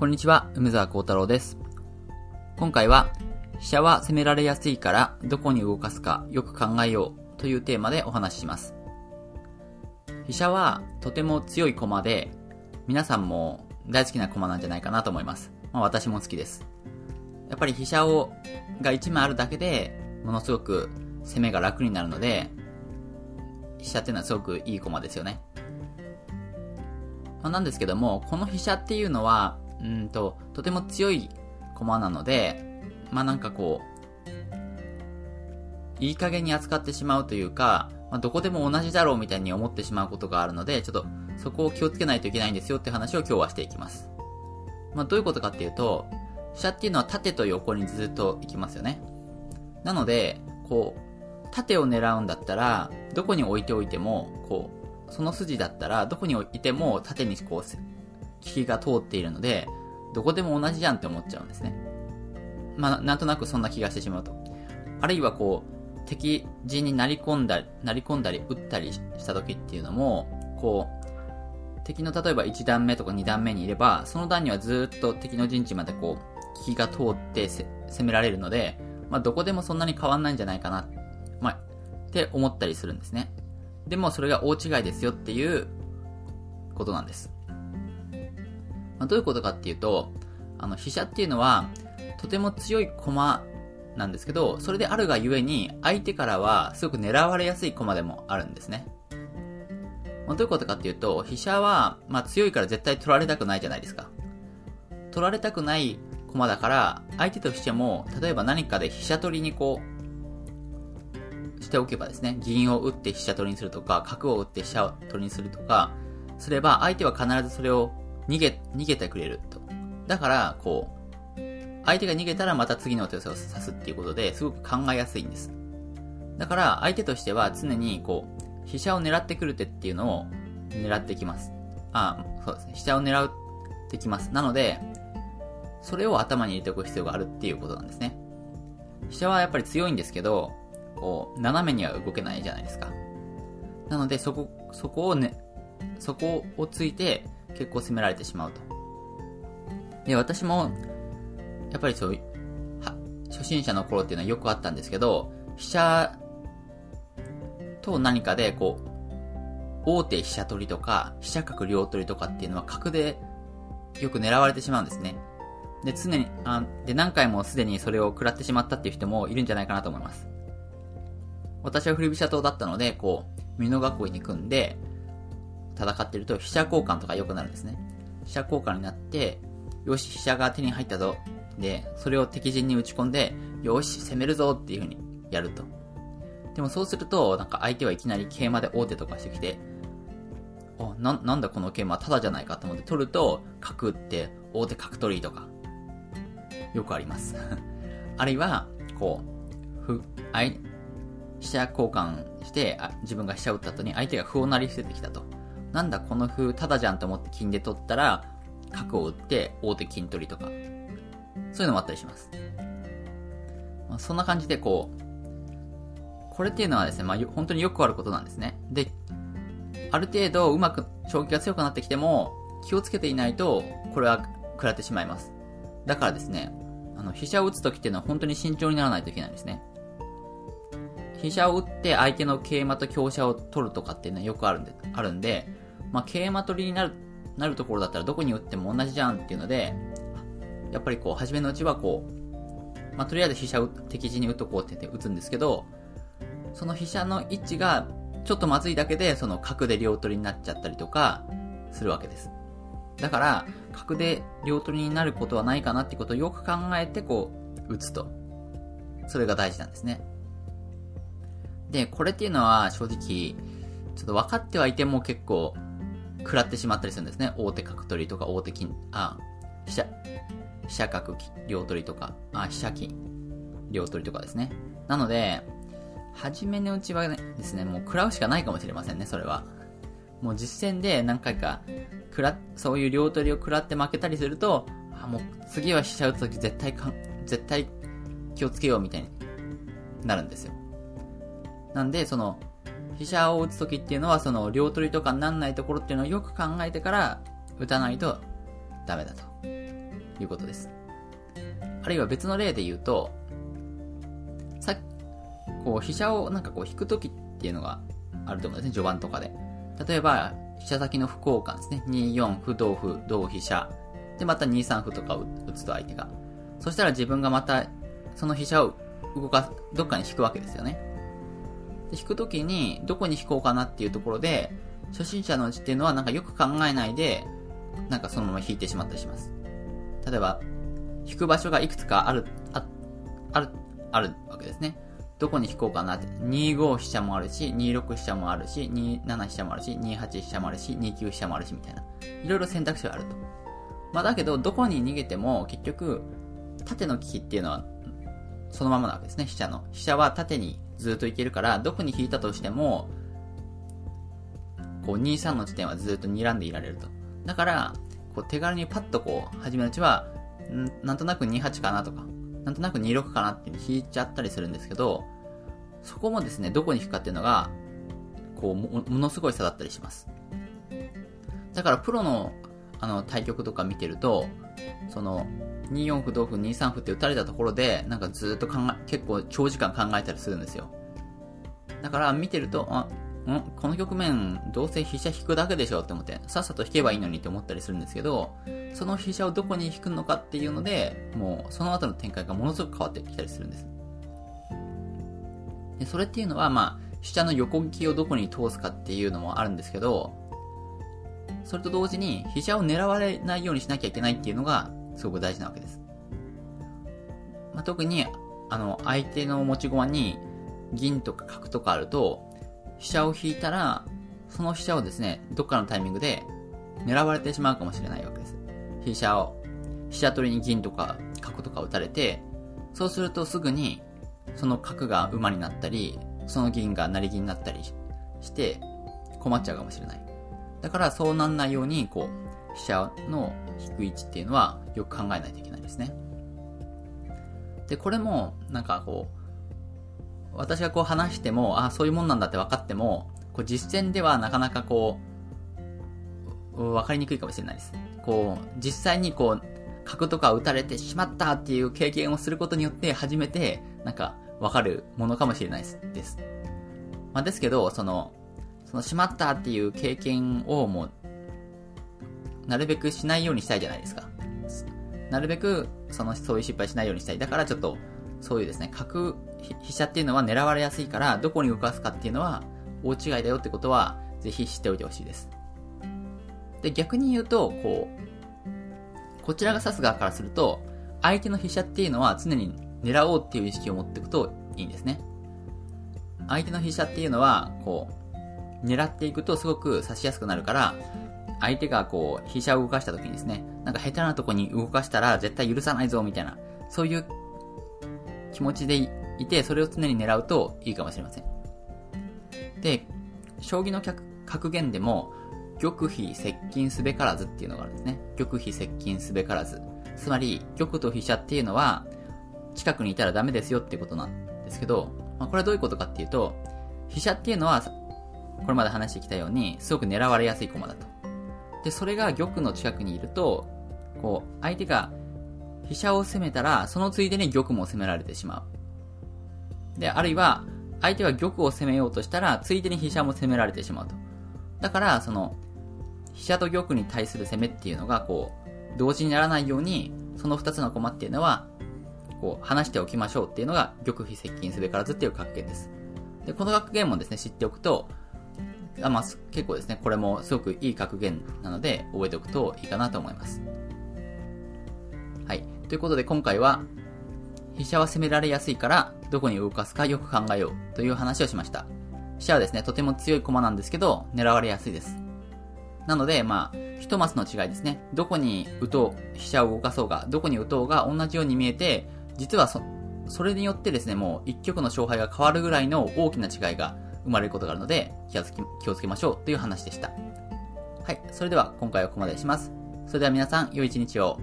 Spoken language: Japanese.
こんにちは、梅沢幸太郎です。今回は、飛車は攻められやすいからどこに動かすかよく考えようというテーマでお話しします。飛車はとても強い駒で、皆さんも大好きな駒なんじゃないかなと思います。まあ私も好きです。やっぱり飛車を、が1枚あるだけで、ものすごく攻めが楽になるので、飛車っていうのはすごくいい駒ですよね。まあ、なんですけども、この飛車っていうのは、うんと、とても強い駒なので、まあなんかこう、いい加減に扱ってしまうというか、まあ、どこでも同じだろうみたいに思ってしまうことがあるので、ちょっとそこを気をつけないといけないんですよって話を今日はしていきます。まあどういうことかっていうと、飛車っていうのは縦と横にずっと行きますよね。なので、こう、縦を狙うんだったら、どこに置いておいても、こう、その筋だったら、どこに置いても縦にこう、利きが通っているので、どこでも同じじゃんって思っちゃうんですね。まあ、なんとなくそんな気がしてしまうと。あるいはこう、敵陣になり込んだり、なり込んだり、撃ったりした時っていうのも、こう、敵の例えば1段目とか2段目にいれば、その段にはずっと敵の陣地までこう、利きが通って攻められるので、まあ、どこでもそんなに変わんないんじゃないかな、まあ、って思ったりするんですね。でもそれが大違いですよっていうことなんです。まあ、どういうことかっていうと、あの、飛車っていうのは、とても強い駒なんですけど、それであるがゆえに、相手からはすごく狙われやすい駒でもあるんですね。まあ、どういうことかっていうと、飛車は、まあ、強いから絶対取られたくないじゃないですか。取られたくない駒だから、相手としても、例えば何かで飛車取りにこう、しておけばですね、銀を打って飛車取りにするとか、角を打って飛車取りにするとか、すれば、相手は必ずそれを逃げ、逃げてくれると。だから、こう、相手が逃げたらまた次の手を指すっていうことですごく考えやすいんです。だから、相手としては常にこう、飛車を狙ってくる手っていうのを狙ってきます。あ、そうですね。飛車を狙ってきます。なので、それを頭に入れておく必要があるっていうことなんですね。飛車はやっぱり強いんですけど、こう、斜めには動けないじゃないですか。なので、そこ、そこをね、そこをついて結構攻められてしまうと。で、私も、やっぱりそう、初心者の頃っていうのはよくあったんですけど、飛車と何かで、こう、大手飛車取りとか、飛車角両取りとかっていうのは角でよく狙われてしまうんですね。で、常に、あで、何回もすでにそれを食らってしまったっていう人もいるんじゃないかなと思います。私は振り飛車党だったので、こう、美濃囲いに組んで、戦ってると飛車交換とか良くなるんですね。飛車交換になって、よし、飛車が手に入ったぞ。で、それを敵陣に打ち込んで、よし、攻めるぞっていう風にやると。でもそうすると、なんか相手はいきなり桂馬で王手とかしてきて、あ、な、なんだこの桂馬ただじゃないかと思って取ると、角打って王手角取りとか、よくあります。あるいは、こう、ふ、あい、飛車交換してあ、自分が飛車打った後に相手が歩を成り捨ててきたと。なんだこの歩ただじゃんと思って金で取ったら、角を打って大手金取りとか、そういうのもあったりします。まあ、そんな感じでこう、これっていうのはですね、まあ、本当によくあることなんですね。で、ある程度うまく将棋が強くなってきても、気をつけていないと、これは食らってしまいます。だからですね、あの、飛車を打つときっていうのは本当に慎重にならないといけないんですね。飛車を打って相手の桂馬と香車を取るとかっていうのはよくあるんで、あるんで、まあ、桂馬取りになる、なるところだったらどこに打っても同じじゃんっていうので、やっぱりこう、初めのうちはこう、まあ、とりあえず飛車を敵陣に打っとこうって言って打つんですけど、その飛車の位置がちょっとまずいだけで、その角で両取りになっちゃったりとか、するわけです。だから、角で両取りになることはないかなってことをよく考えて、こう、打つと。それが大事なんですね。で、これっていうのは正直、ちょっと分かってはいても結構、食らってしまったりするんですね。大手角取りとか、大手金、あ、飛車、飛車角両取りとか、あ、飛車金両取りとかですね。なので、初めのうちは、ですね、もう食らうしかないかもしれませんね、それは。もう実戦で何回か、食ら、そういう両取りを食らって負けたりすると、あ、もう次は飛車打つとき絶対かん、絶対気をつけようみたいになるんですよ。なんで、その、飛車を打つときっていうのは、その、両取りとかになんないところっていうのをよく考えてから、打たないとダメだと。いうことです。あるいは別の例で言うと、さこう、飛車をなんかこう引くときっていうのがあると思うんですね、序盤とかで。例えば、飛車先の歩交換ですね。2、4、歩、同歩、同飛車。で、また2、3歩とか打つと相手が。そしたら自分がまた、その飛車を動かす、どっかに引くわけですよね。で引くときに、どこに引こうかなっていうところで、初心者のうちっていうのはなんかよく考えないで、なんかそのまま引いてしまったりします。例えば、引く場所がいくつかある、あ、ある、あるわけですね。どこに引こうかなって。25飛車もあるし、26飛車もあるし、27飛車もあるし、28飛車もあるし、29飛車もあるし、みたいな。いろいろ選択肢があると。まあだけど、どこに逃げても、結局、縦の利きっていうのは、そのままなわけですね、飛車の。飛車は縦にずっといけるから、どこに引いたとしても、こう、2、3の地点はずっと睨んでいられると。だから、こう、手軽にパッとこう、初めのうちは、んなんとなく28かなとか、なんとなく26かなって引いちゃったりするんですけど、そこもですね、どこに引くかっていうのが、こうも、ものすごい差だったりします。だからプロの、あの、対局とか見てると、その、2四歩同歩2三歩って打たれたところで、なんかずっと考え、結構長時間考えたりするんですよ。だから見てると、あ、んこの局面、どうせ飛車引くだけでしょって思って、さっさと引けばいいのにって思ったりするんですけど、その飛車をどこに引くのかっていうので、もうその後の展開がものすごく変わってきたりするんです。でそれっていうのは、まあ、飛車の横利きをどこに通すかっていうのもあるんですけど、それと同時に飛車を狙われないようにしなきゃいけないっていうのがすごく大事なわけです。まあ、特に、あの、相手の持ち駒に銀とか角とかあると、飛車を引いたら、その飛車をですね、どっかのタイミングで狙われてしまうかもしれないわけです。飛車を、飛車取りに銀とか角とか打たれて、そうするとすぐに、その角が馬になったり、その銀が成り銀になったりして、困っちゃうかもしれない。だからそうなんないように、こう、飛車の引く位置っていうのはよく考えないといけないですね。で、これも、なんかこう、私がこう話しても、ああ、そういうもんなんだって分かっても、こう実践ではなかなかこう、分かりにくいかもしれないです。こう、実際にこう、角とか打たれてしまったっていう経験をすることによって初めて、なんか、わかるものかもしれないです。まあ、ですけど、その、そのしまったっていう経験をもう、なるべくしないようにしたいじゃないですか。なるべく、その、そういう失敗しないようにしたい。だからちょっと、そういうですね、角、飛車っていうのは狙われやすいから、どこに動かすかっていうのは、大違いだよってことは、ぜひ知っておいてほしいです。で、逆に言うと、こう、こちらが指す側からすると、相手の飛車っていうのは常に狙おうっていう意識を持っていくといいんですね。相手の飛車っていうのは、こう、狙っていくとすごく指しやすくなるから、相手がこう、飛車を動かした時にですね、なんか下手なとこに動かしたら絶対許さないぞみたいな、そういう気持ちでいて、それを常に狙うといいかもしれません。で、将棋の格言でも、玉飛接近すべからずっていうのがあるんですね。玉飛接近すべからず。つまり、玉と飛車っていうのは、近くにいたらダメですよっていうことなんですけど、まあ、これはどういうことかっていうと、飛車っていうのは、これまで話してきたように、すごく狙われやすい駒だと。で、それが玉の近くにいると、こう、相手が飛車を攻めたら、そのついでに玉も攻められてしまう。で、あるいは、相手は玉を攻めようとしたら、ついでに飛車も攻められてしまうと。だから、その、飛車と玉に対する攻めっていうのが、こう、同時にならないように、その二つの駒っていうのは、こう、話しておきましょうっていうのが、玉飛接近すべからずっていう格言です。で、この格言もですね、知っておくと、あまあ、結構ですね、これもすごくいい格言なので、覚えておくといいかなと思います。はいということで今回は、飛車は攻められやすいから、どこに動かすかよく考えようという話をしました。飛車はですね、とても強い駒なんですけど、狙われやすいです。なので、まあ、一マスの違いですね。どこに打とう、飛車を動かそうが、どこに打とうが同じように見えて、実はそ、それによってですね、もう一局の勝敗が変わるぐらいの大きな違いが生まれることがあるので、気をつけ、気をつけましょうという話でした。はい。それでは今回はここまでします。それでは皆さん、良い一日を。